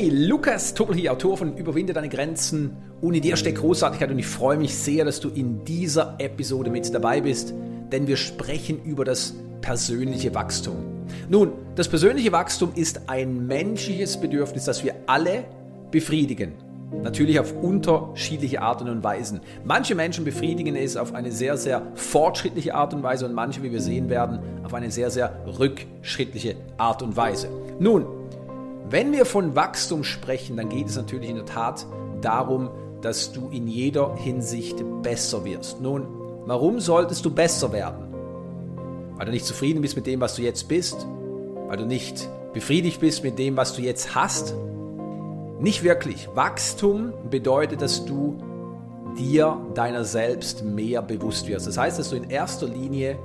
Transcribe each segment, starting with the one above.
Hey, Lukas Tobel hier, Autor von Überwinde deine Grenzen in dir steckt Großartigkeit und ich freue mich sehr, dass du in dieser Episode mit dabei bist, denn wir sprechen über das persönliche Wachstum. Nun, das persönliche Wachstum ist ein menschliches Bedürfnis, das wir alle befriedigen. Natürlich auf unterschiedliche Arten und Weisen. Manche Menschen befriedigen es auf eine sehr, sehr fortschrittliche Art und Weise und manche, wie wir sehen werden, auf eine sehr, sehr rückschrittliche Art und Weise. Nun, wenn wir von Wachstum sprechen, dann geht es natürlich in der Tat darum, dass du in jeder Hinsicht besser wirst. Nun, warum solltest du besser werden? Weil du nicht zufrieden bist mit dem, was du jetzt bist? Weil du nicht befriedigt bist mit dem, was du jetzt hast? Nicht wirklich. Wachstum bedeutet, dass du dir deiner selbst mehr bewusst wirst. Das heißt, dass du in erster Linie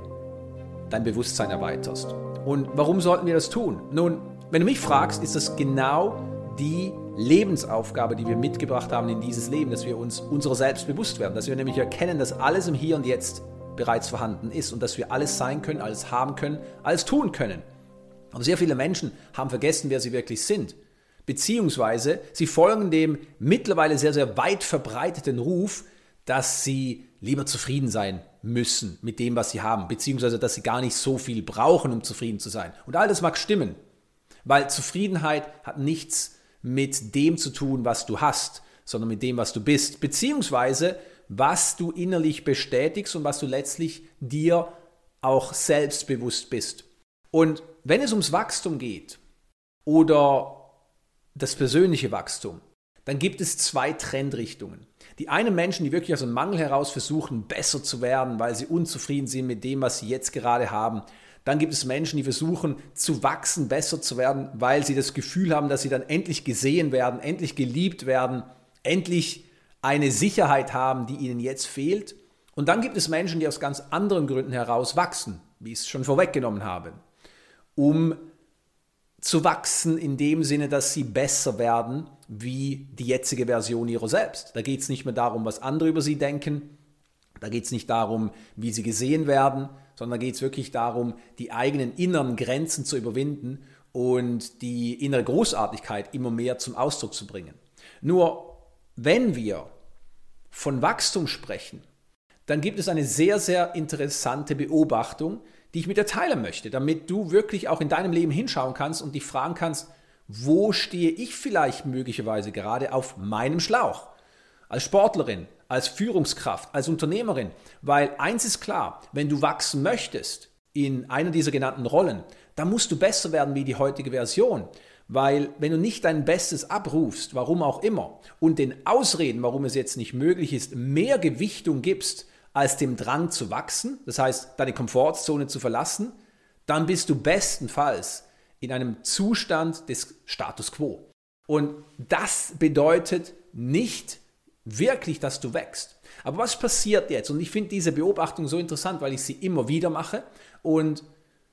dein Bewusstsein erweiterst. Und warum sollten wir das tun? Nun, wenn du mich fragst, ist das genau die Lebensaufgabe, die wir mitgebracht haben in dieses Leben, dass wir uns unserer selbst bewusst werden, dass wir nämlich erkennen, dass alles im Hier und Jetzt bereits vorhanden ist und dass wir alles sein können, alles haben können, alles tun können. Aber sehr viele Menschen haben vergessen, wer sie wirklich sind. Beziehungsweise sie folgen dem mittlerweile sehr, sehr weit verbreiteten Ruf, dass sie lieber zufrieden sein müssen mit dem, was sie haben, beziehungsweise dass sie gar nicht so viel brauchen, um zufrieden zu sein. Und all das mag stimmen. Weil Zufriedenheit hat nichts mit dem zu tun, was du hast, sondern mit dem, was du bist, beziehungsweise was du innerlich bestätigst und was du letztlich dir auch selbstbewusst bist. Und wenn es ums Wachstum geht oder das persönliche Wachstum, dann gibt es zwei Trendrichtungen. Die einen Menschen, die wirklich aus einem Mangel heraus versuchen, besser zu werden, weil sie unzufrieden sind mit dem, was sie jetzt gerade haben, dann gibt es Menschen, die versuchen zu wachsen, besser zu werden, weil sie das Gefühl haben, dass sie dann endlich gesehen werden, endlich geliebt werden, endlich eine Sicherheit haben, die ihnen jetzt fehlt. Und dann gibt es Menschen, die aus ganz anderen Gründen heraus wachsen, wie ich es schon vorweggenommen habe, um zu wachsen in dem Sinne, dass sie besser werden wie die jetzige Version ihrer selbst. Da geht es nicht mehr darum, was andere über sie denken, da geht es nicht darum, wie sie gesehen werden, sondern da geht es wirklich darum, die eigenen inneren Grenzen zu überwinden und die innere Großartigkeit immer mehr zum Ausdruck zu bringen. Nur wenn wir von Wachstum sprechen, dann gibt es eine sehr, sehr interessante Beobachtung, die ich mit dir teilen möchte, damit du wirklich auch in deinem Leben hinschauen kannst und dich fragen kannst, wo stehe ich vielleicht möglicherweise gerade auf meinem Schlauch? Als Sportlerin, als Führungskraft, als Unternehmerin. Weil eins ist klar, wenn du wachsen möchtest in einer dieser genannten Rollen, dann musst du besser werden wie die heutige Version. Weil wenn du nicht dein Bestes abrufst, warum auch immer, und den Ausreden, warum es jetzt nicht möglich ist, mehr Gewichtung gibst als dem Drang zu wachsen, das heißt deine Komfortzone zu verlassen, dann bist du bestenfalls in einem Zustand des Status quo. Und das bedeutet nicht wirklich, dass du wächst. Aber was passiert jetzt? Und ich finde diese Beobachtung so interessant, weil ich sie immer wieder mache und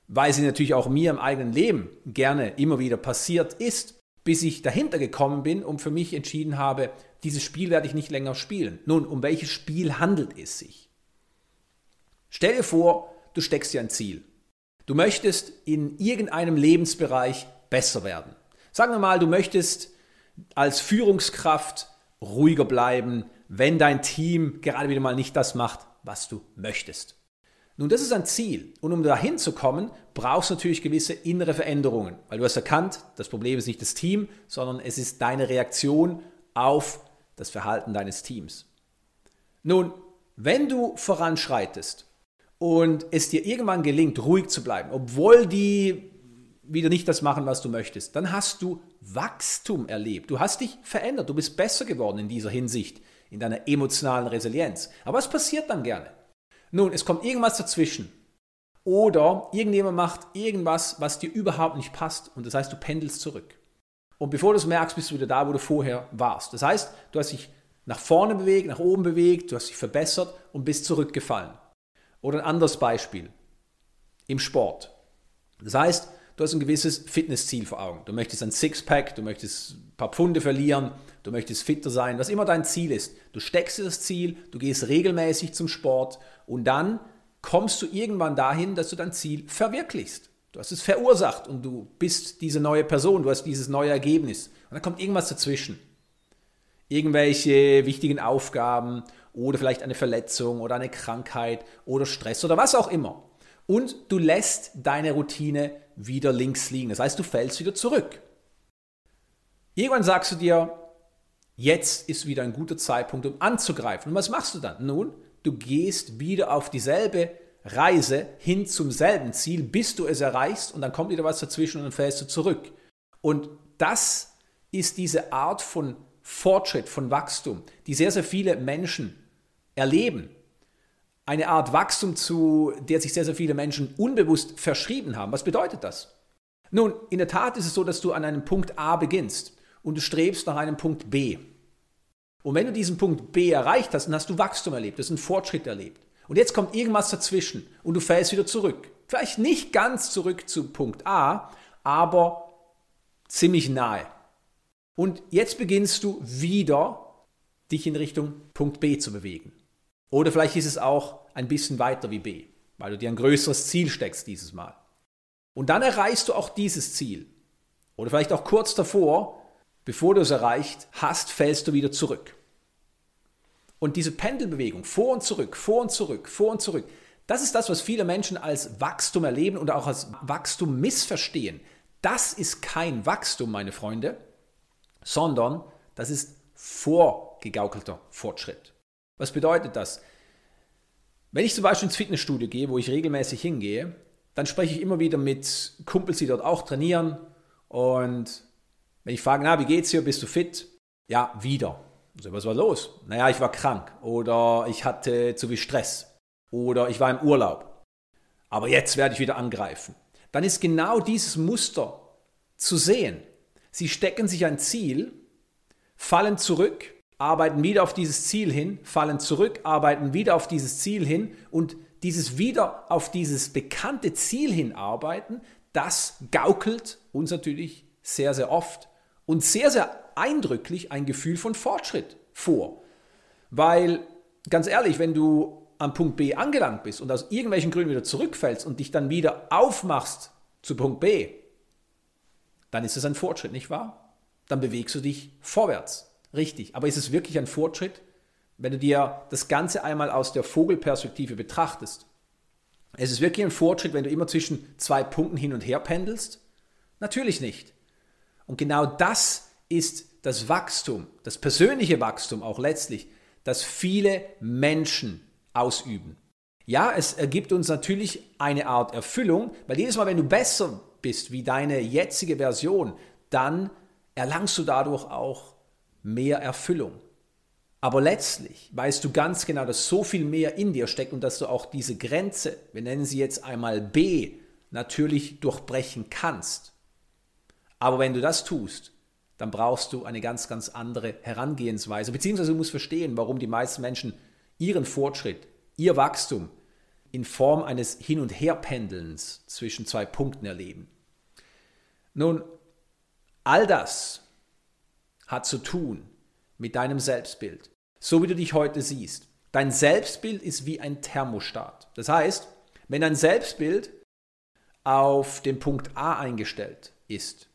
weil sie natürlich auch mir im eigenen Leben gerne immer wieder passiert ist, bis ich dahinter gekommen bin und für mich entschieden habe, dieses Spiel werde ich nicht länger spielen. Nun, um welches Spiel handelt es sich? Stell dir vor, du steckst dir ein Ziel. Du möchtest in irgendeinem Lebensbereich besser werden. Sagen wir mal, du möchtest als Führungskraft ruhiger bleiben, wenn dein Team gerade wieder mal nicht das macht, was du möchtest. Nun, das ist ein Ziel. Und um dahin zu kommen, brauchst du natürlich gewisse innere Veränderungen, weil du hast erkannt, das Problem ist nicht das Team, sondern es ist deine Reaktion auf das Verhalten deines Teams. Nun, wenn du voranschreitest und es dir irgendwann gelingt, ruhig zu bleiben, obwohl die wieder nicht das machen, was du möchtest, dann hast du Wachstum erlebt. Du hast dich verändert. Du bist besser geworden in dieser Hinsicht, in deiner emotionalen Resilienz. Aber was passiert dann gerne? Nun, es kommt irgendwas dazwischen. Oder irgendjemand macht irgendwas, was dir überhaupt nicht passt. Und das heißt, du pendelst zurück. Und bevor du es merkst, bist du wieder da, wo du vorher warst. Das heißt, du hast dich nach vorne bewegt, nach oben bewegt, du hast dich verbessert und bist zurückgefallen. Oder ein anderes Beispiel im Sport. Das heißt, du hast ein gewisses Fitnessziel vor Augen. Du möchtest ein Sixpack, du möchtest ein paar Pfunde verlieren, du möchtest fitter sein, was immer dein Ziel ist. Du steckst dir das Ziel, du gehst regelmäßig zum Sport und dann kommst du irgendwann dahin, dass du dein Ziel verwirklichst. Du hast es verursacht und du bist diese neue Person, du hast dieses neue Ergebnis. Und dann kommt irgendwas dazwischen. Irgendwelche wichtigen Aufgaben oder vielleicht eine Verletzung oder eine Krankheit oder Stress oder was auch immer. Und du lässt deine Routine wieder links liegen. Das heißt, du fällst wieder zurück. Irgendwann sagst du dir, jetzt ist wieder ein guter Zeitpunkt, um anzugreifen. Und was machst du dann? Nun, du gehst wieder auf dieselbe Reise hin zum selben Ziel, bis du es erreichst und dann kommt wieder was dazwischen und dann fällst du zurück. Und das ist diese Art von Fortschritt, von Wachstum, die sehr, sehr viele Menschen erleben. Eine Art Wachstum, zu der sich sehr, sehr viele Menschen unbewusst verschrieben haben. Was bedeutet das? Nun, in der Tat ist es so, dass du an einem Punkt A beginnst und du strebst nach einem Punkt B. Und wenn du diesen Punkt B erreicht hast, dann hast du Wachstum erlebt, das ist ein Fortschritt erlebt. Und jetzt kommt irgendwas dazwischen und du fällst wieder zurück. Vielleicht nicht ganz zurück zu Punkt A, aber ziemlich nahe. Und jetzt beginnst du wieder, dich in Richtung Punkt B zu bewegen. Oder vielleicht ist es auch ein bisschen weiter wie B, weil du dir ein größeres Ziel steckst dieses Mal. Und dann erreichst du auch dieses Ziel. Oder vielleicht auch kurz davor, bevor du es erreicht hast, fällst du wieder zurück. Und diese Pendelbewegung, vor und zurück, vor und zurück, vor und zurück, das ist das, was viele Menschen als Wachstum erleben und auch als Wachstum missverstehen. Das ist kein Wachstum, meine Freunde, sondern das ist vorgegaukelter Fortschritt. Was bedeutet das? Wenn ich zum Beispiel ins Fitnessstudio gehe, wo ich regelmäßig hingehe, dann spreche ich immer wieder mit Kumpels, die dort auch trainieren. Und wenn ich frage, na, wie geht's hier, bist du fit? Ja, wieder. Also, was war los? Naja, ich war krank oder ich hatte zu viel Stress oder ich war im Urlaub. Aber jetzt werde ich wieder angreifen. Dann ist genau dieses Muster zu sehen. Sie stecken sich ein Ziel, fallen zurück, arbeiten wieder auf dieses Ziel hin, fallen zurück, arbeiten wieder auf dieses Ziel hin und dieses wieder auf dieses bekannte Ziel hinarbeiten, das gaukelt uns natürlich sehr, sehr oft und sehr, sehr eindrücklich ein Gefühl von Fortschritt vor. Weil, ganz ehrlich, wenn du am Punkt B angelangt bist und aus irgendwelchen Gründen wieder zurückfällst und dich dann wieder aufmachst zu Punkt B, dann ist es ein Fortschritt, nicht wahr? Dann bewegst du dich vorwärts. Richtig. Aber ist es wirklich ein Fortschritt, wenn du dir das Ganze einmal aus der Vogelperspektive betrachtest? Es ist wirklich ein Fortschritt, wenn du immer zwischen zwei Punkten hin und her pendelst? Natürlich nicht. Und genau das ist das Wachstum, das persönliche Wachstum auch letztlich, das viele Menschen ausüben. Ja, es ergibt uns natürlich eine Art Erfüllung, weil jedes Mal, wenn du besser bist wie deine jetzige Version, dann erlangst du dadurch auch mehr Erfüllung. Aber letztlich weißt du ganz genau, dass so viel mehr in dir steckt und dass du auch diese Grenze, wir nennen sie jetzt einmal B, natürlich durchbrechen kannst. Aber wenn du das tust, dann brauchst du eine ganz, ganz andere Herangehensweise. Beziehungsweise du musst verstehen, warum die meisten Menschen ihren Fortschritt, ihr Wachstum in Form eines Hin- und Herpendelns zwischen zwei Punkten erleben. Nun, all das hat zu tun mit deinem Selbstbild, so wie du dich heute siehst. Dein Selbstbild ist wie ein Thermostat. Das heißt, wenn dein Selbstbild auf den Punkt A eingestellt ist,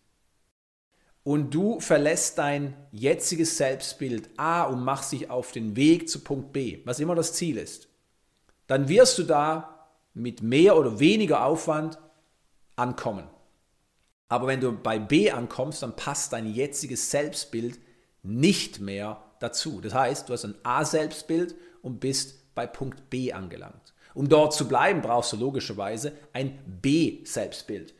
und du verlässt dein jetziges Selbstbild A und machst dich auf den Weg zu Punkt B, was immer das Ziel ist, dann wirst du da mit mehr oder weniger Aufwand ankommen. Aber wenn du bei B ankommst, dann passt dein jetziges Selbstbild nicht mehr dazu. Das heißt, du hast ein A-Selbstbild und bist bei Punkt B angelangt. Um dort zu bleiben, brauchst du logischerweise ein B-Selbstbild.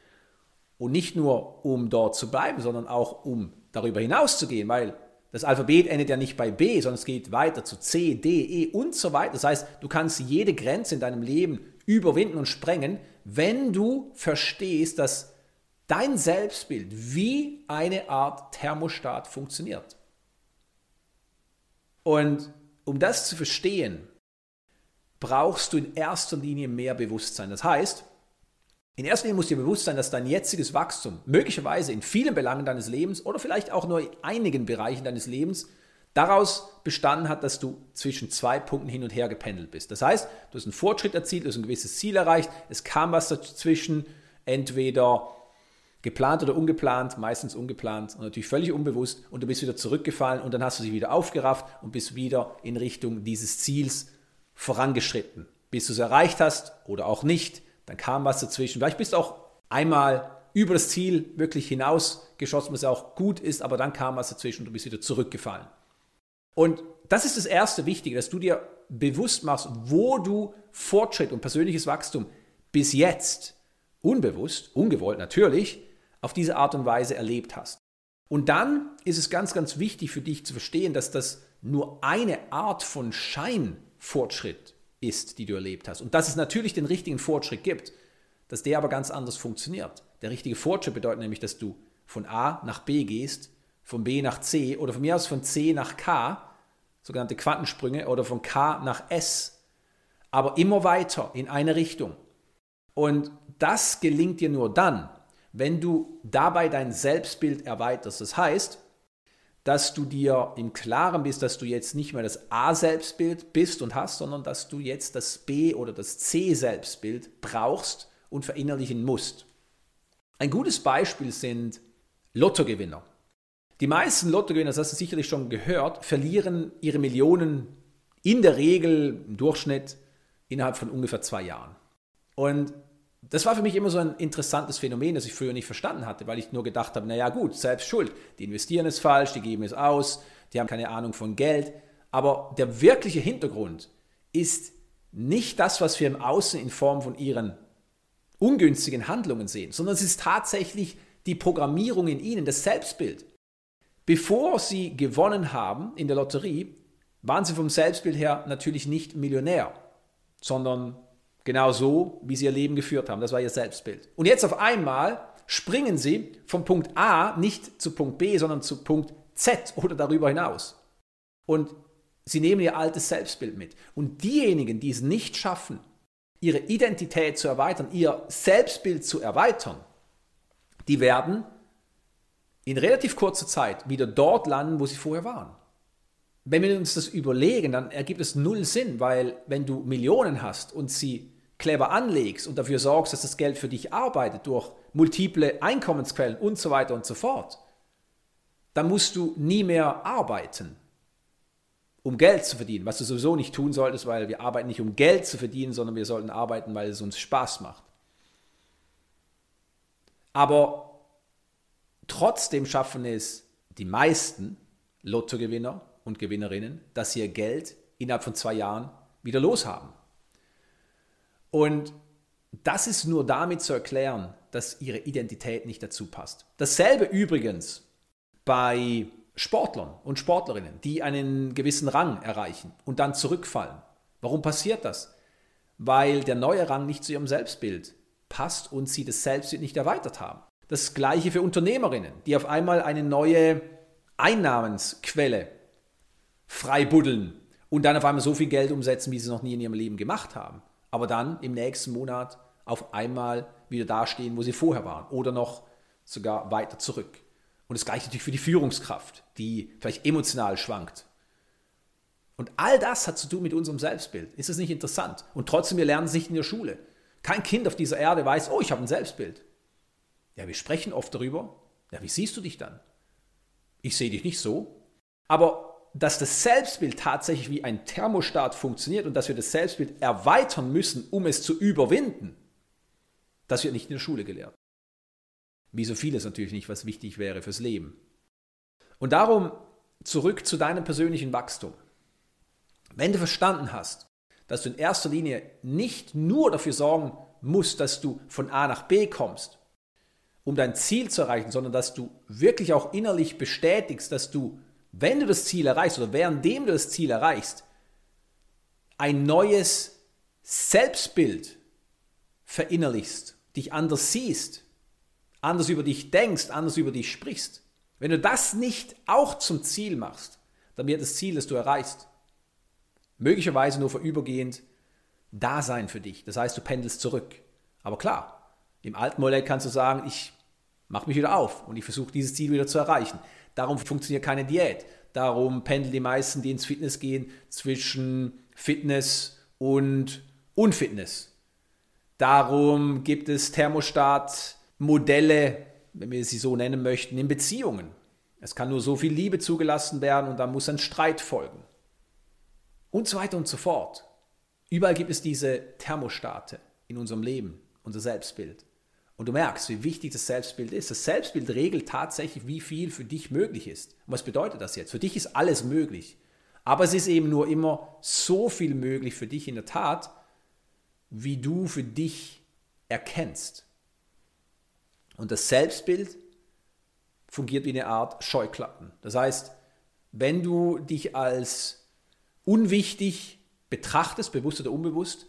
Und nicht nur, um dort zu bleiben, sondern auch, um darüber hinaus zu gehen, weil das Alphabet endet ja nicht bei B, sondern es geht weiter zu C, D, E und so weiter. Das heißt, du kannst jede Grenze in deinem Leben überwinden und sprengen, wenn du verstehst, dass dein Selbstbild wie eine Art Thermostat funktioniert. Und um das zu verstehen, brauchst du in erster Linie mehr Bewusstsein. Das heißt, in erster Linie muss dir bewusst sein, dass dein jetziges Wachstum möglicherweise in vielen Belangen deines Lebens oder vielleicht auch nur in einigen Bereichen deines Lebens daraus bestanden hat, dass du zwischen zwei Punkten hin und her gependelt bist. Das heißt, du hast einen Fortschritt erzielt, du hast ein gewisses Ziel erreicht, es kam was dazwischen, entweder Geplant oder ungeplant, meistens ungeplant und natürlich völlig unbewusst und du bist wieder zurückgefallen und dann hast du dich wieder aufgerafft und bist wieder in Richtung dieses Ziels vorangeschritten. Bis du es erreicht hast oder auch nicht, dann kam was dazwischen. Vielleicht bist du auch einmal über das Ziel wirklich hinausgeschossen, was ja auch gut ist, aber dann kam was dazwischen und du bist wieder zurückgefallen. Und das ist das erste Wichtige, dass du dir bewusst machst, wo du Fortschritt und persönliches Wachstum bis jetzt unbewusst, ungewollt natürlich, auf diese Art und Weise erlebt hast. Und dann ist es ganz, ganz wichtig für dich zu verstehen, dass das nur eine Art von Scheinfortschritt ist, die du erlebt hast. Und dass es natürlich den richtigen Fortschritt gibt, dass der aber ganz anders funktioniert. Der richtige Fortschritt bedeutet nämlich, dass du von A nach B gehst, von B nach C oder von mir aus von C nach K, sogenannte Quantensprünge, oder von K nach S, aber immer weiter in eine Richtung. Und das gelingt dir nur dann, wenn du dabei dein Selbstbild erweiterst. Das heißt, dass du dir im Klaren bist, dass du jetzt nicht mehr das A-Selbstbild bist und hast, sondern dass du jetzt das B- oder das C-Selbstbild brauchst und verinnerlichen musst. Ein gutes Beispiel sind Lottogewinner. Die meisten Lottogewinner, das hast du sicherlich schon gehört, verlieren ihre Millionen in der Regel im Durchschnitt innerhalb von ungefähr zwei Jahren. Und das war für mich immer so ein interessantes Phänomen, das ich früher nicht verstanden hatte, weil ich nur gedacht habe, naja gut, selbst schuld. Die investieren es falsch, die geben es aus, die haben keine Ahnung von Geld. Aber der wirkliche Hintergrund ist nicht das, was wir im Außen in Form von ihren ungünstigen Handlungen sehen, sondern es ist tatsächlich die Programmierung in ihnen, das Selbstbild. Bevor sie gewonnen haben in der Lotterie, waren sie vom Selbstbild her natürlich nicht Millionär, sondern Genau so, wie sie ihr Leben geführt haben. Das war ihr Selbstbild. Und jetzt auf einmal springen sie vom Punkt A nicht zu Punkt B, sondern zu Punkt Z oder darüber hinaus. Und sie nehmen ihr altes Selbstbild mit. Und diejenigen, die es nicht schaffen, ihre Identität zu erweitern, ihr Selbstbild zu erweitern, die werden in relativ kurzer Zeit wieder dort landen, wo sie vorher waren. Wenn wir uns das überlegen, dann ergibt es null Sinn, weil wenn du Millionen hast und sie clever anlegst und dafür sorgst, dass das Geld für dich arbeitet durch multiple Einkommensquellen und so weiter und so fort, dann musst du nie mehr arbeiten, um Geld zu verdienen, was du sowieso nicht tun solltest, weil wir arbeiten nicht um Geld zu verdienen, sondern wir sollten arbeiten, weil es uns Spaß macht. Aber trotzdem schaffen es die meisten Lottogewinner und Gewinnerinnen, dass sie ihr Geld innerhalb von zwei Jahren wieder loshaben. Und das ist nur damit zu erklären, dass ihre Identität nicht dazu passt. Dasselbe übrigens bei Sportlern und Sportlerinnen, die einen gewissen Rang erreichen und dann zurückfallen. Warum passiert das? Weil der neue Rang nicht zu ihrem Selbstbild passt und sie das Selbstbild nicht erweitert haben. Das gleiche für Unternehmerinnen, die auf einmal eine neue Einnahmensquelle freibuddeln und dann auf einmal so viel Geld umsetzen, wie sie noch nie in ihrem Leben gemacht haben aber dann im nächsten Monat auf einmal wieder dastehen, wo sie vorher waren oder noch sogar weiter zurück. Und das gleiche natürlich für die Führungskraft, die vielleicht emotional schwankt. Und all das hat zu tun mit unserem Selbstbild. Ist das nicht interessant? Und trotzdem, wir lernen es nicht in der Schule. Kein Kind auf dieser Erde weiß, oh, ich habe ein Selbstbild. Ja, wir sprechen oft darüber. Ja, wie siehst du dich dann? Ich sehe dich nicht so. Aber dass das Selbstbild tatsächlich wie ein Thermostat funktioniert und dass wir das Selbstbild erweitern müssen, um es zu überwinden, das wird nicht in der Schule gelehrt. Wie so vieles natürlich nicht, was wichtig wäre fürs Leben. Und darum zurück zu deinem persönlichen Wachstum. Wenn du verstanden hast, dass du in erster Linie nicht nur dafür sorgen musst, dass du von A nach B kommst, um dein Ziel zu erreichen, sondern dass du wirklich auch innerlich bestätigst, dass du wenn du das Ziel erreichst oder währenddem du das Ziel erreichst, ein neues Selbstbild verinnerlichst, dich anders siehst, anders über dich denkst, anders über dich sprichst. Wenn du das nicht auch zum Ziel machst, dann wird das Ziel, das du erreichst, möglicherweise nur vorübergehend da sein für dich. Das heißt, du pendelst zurück. Aber klar, im alten Modell kannst du sagen, ich mache mich wieder auf und ich versuche dieses Ziel wieder zu erreichen. Darum funktioniert keine Diät. Darum pendeln die meisten, die ins Fitness gehen, zwischen Fitness und Unfitness. Darum gibt es Thermostat-Modelle wenn wir sie so nennen möchten, in Beziehungen. Es kann nur so viel Liebe zugelassen werden und dann muss ein Streit folgen. Und so weiter und so fort. Überall gibt es diese Thermostate in unserem Leben, unser Selbstbild. Und du merkst, wie wichtig das Selbstbild ist. Das Selbstbild regelt tatsächlich, wie viel für dich möglich ist. Und was bedeutet das jetzt? Für dich ist alles möglich. Aber es ist eben nur immer so viel möglich für dich in der Tat, wie du für dich erkennst. Und das Selbstbild fungiert wie eine Art Scheuklappen. Das heißt, wenn du dich als unwichtig betrachtest, bewusst oder unbewusst,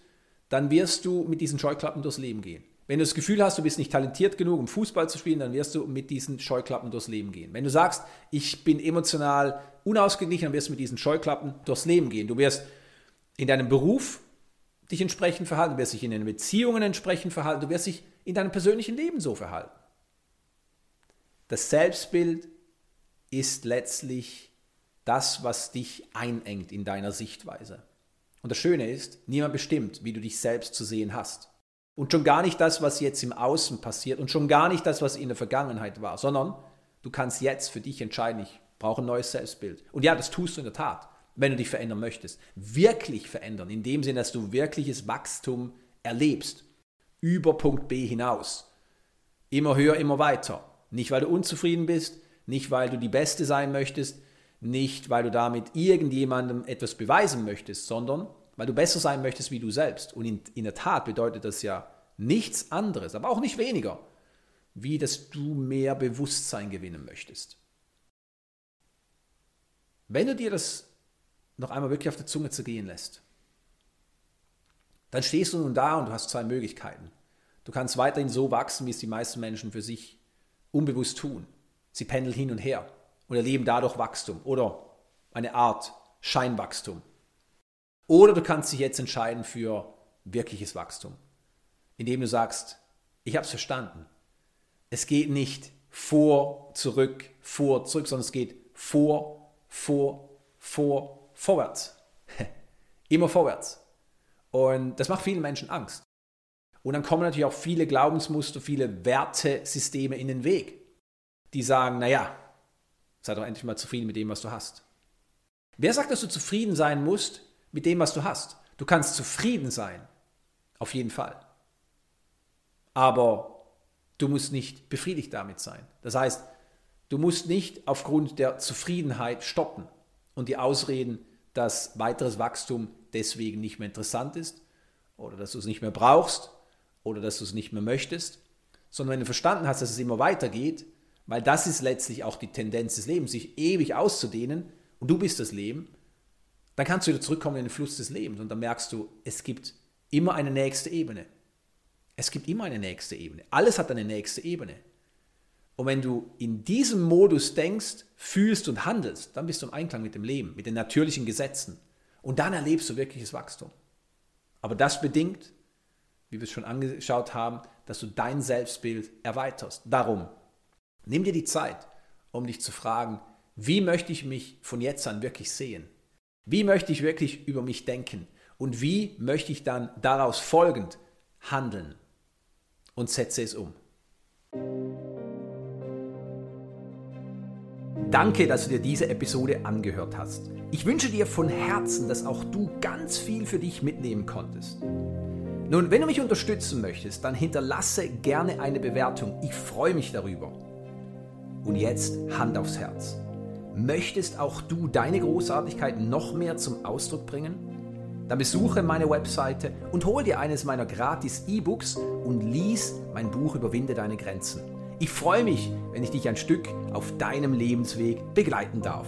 dann wirst du mit diesen Scheuklappen durchs Leben gehen. Wenn du das Gefühl hast, du bist nicht talentiert genug, um Fußball zu spielen, dann wirst du mit diesen Scheuklappen durchs Leben gehen. Wenn du sagst, ich bin emotional unausgeglichen, dann wirst du mit diesen Scheuklappen durchs Leben gehen. Du wirst in deinem Beruf dich entsprechend verhalten, du wirst dich in deinen Beziehungen entsprechend verhalten, du wirst dich in deinem persönlichen Leben so verhalten. Das Selbstbild ist letztlich das, was dich einengt in deiner Sichtweise. Und das Schöne ist, niemand bestimmt, wie du dich selbst zu sehen hast. Und schon gar nicht das, was jetzt im Außen passiert und schon gar nicht das, was in der Vergangenheit war, sondern du kannst jetzt für dich entscheiden, ich brauche ein neues Selbstbild. Und ja, das tust du in der Tat, wenn du dich verändern möchtest. Wirklich verändern, in dem Sinne, dass du wirkliches Wachstum erlebst. Über Punkt B hinaus. Immer höher, immer weiter. Nicht, weil du unzufrieden bist, nicht, weil du die Beste sein möchtest, nicht, weil du damit irgendjemandem etwas beweisen möchtest, sondern weil du besser sein möchtest wie du selbst. Und in, in der Tat bedeutet das ja nichts anderes, aber auch nicht weniger, wie dass du mehr Bewusstsein gewinnen möchtest. Wenn du dir das noch einmal wirklich auf der Zunge zergehen lässt, dann stehst du nun da und du hast zwei Möglichkeiten. Du kannst weiterhin so wachsen, wie es die meisten Menschen für sich unbewusst tun. Sie pendeln hin und her und erleben dadurch Wachstum oder eine Art Scheinwachstum. Oder du kannst dich jetzt entscheiden für wirkliches Wachstum, indem du sagst, ich habe es verstanden. Es geht nicht vor, zurück, vor, zurück, sondern es geht vor, vor, vor, vorwärts. Immer vorwärts. Und das macht vielen Menschen Angst. Und dann kommen natürlich auch viele Glaubensmuster, viele Wertesysteme in den Weg, die sagen, naja, sei doch endlich mal zufrieden mit dem, was du hast. Wer sagt, dass du zufrieden sein musst mit dem, was du hast? Du kannst zufrieden sein, auf jeden Fall. Aber du musst nicht befriedigt damit sein. Das heißt, du musst nicht aufgrund der Zufriedenheit stoppen und die Ausreden, dass weiteres Wachstum deswegen nicht mehr interessant ist oder dass du es nicht mehr brauchst oder dass du es nicht mehr möchtest, sondern wenn du verstanden hast, dass es immer weitergeht, weil das ist letztlich auch die Tendenz des Lebens, sich ewig auszudehnen und du bist das Leben, dann kannst du wieder zurückkommen in den Fluss des Lebens und dann merkst du, es gibt immer eine nächste Ebene. Es gibt immer eine nächste Ebene. Alles hat eine nächste Ebene. Und wenn du in diesem Modus denkst, fühlst und handelst, dann bist du im Einklang mit dem Leben, mit den natürlichen Gesetzen. Und dann erlebst du wirkliches Wachstum. Aber das bedingt, wie wir es schon angeschaut haben, dass du dein Selbstbild erweiterst. Darum, nimm dir die Zeit, um dich zu fragen, wie möchte ich mich von jetzt an wirklich sehen? Wie möchte ich wirklich über mich denken? Und wie möchte ich dann daraus folgend handeln? Und setze es um. Danke, dass du dir diese Episode angehört hast. Ich wünsche dir von Herzen, dass auch du ganz viel für dich mitnehmen konntest. Nun, wenn du mich unterstützen möchtest, dann hinterlasse gerne eine Bewertung. Ich freue mich darüber. Und jetzt Hand aufs Herz. Möchtest auch du deine Großartigkeit noch mehr zum Ausdruck bringen? Dann besuche meine Webseite und hol dir eines meiner gratis E-Books und lies mein Buch Überwinde deine Grenzen. Ich freue mich, wenn ich dich ein Stück auf deinem Lebensweg begleiten darf.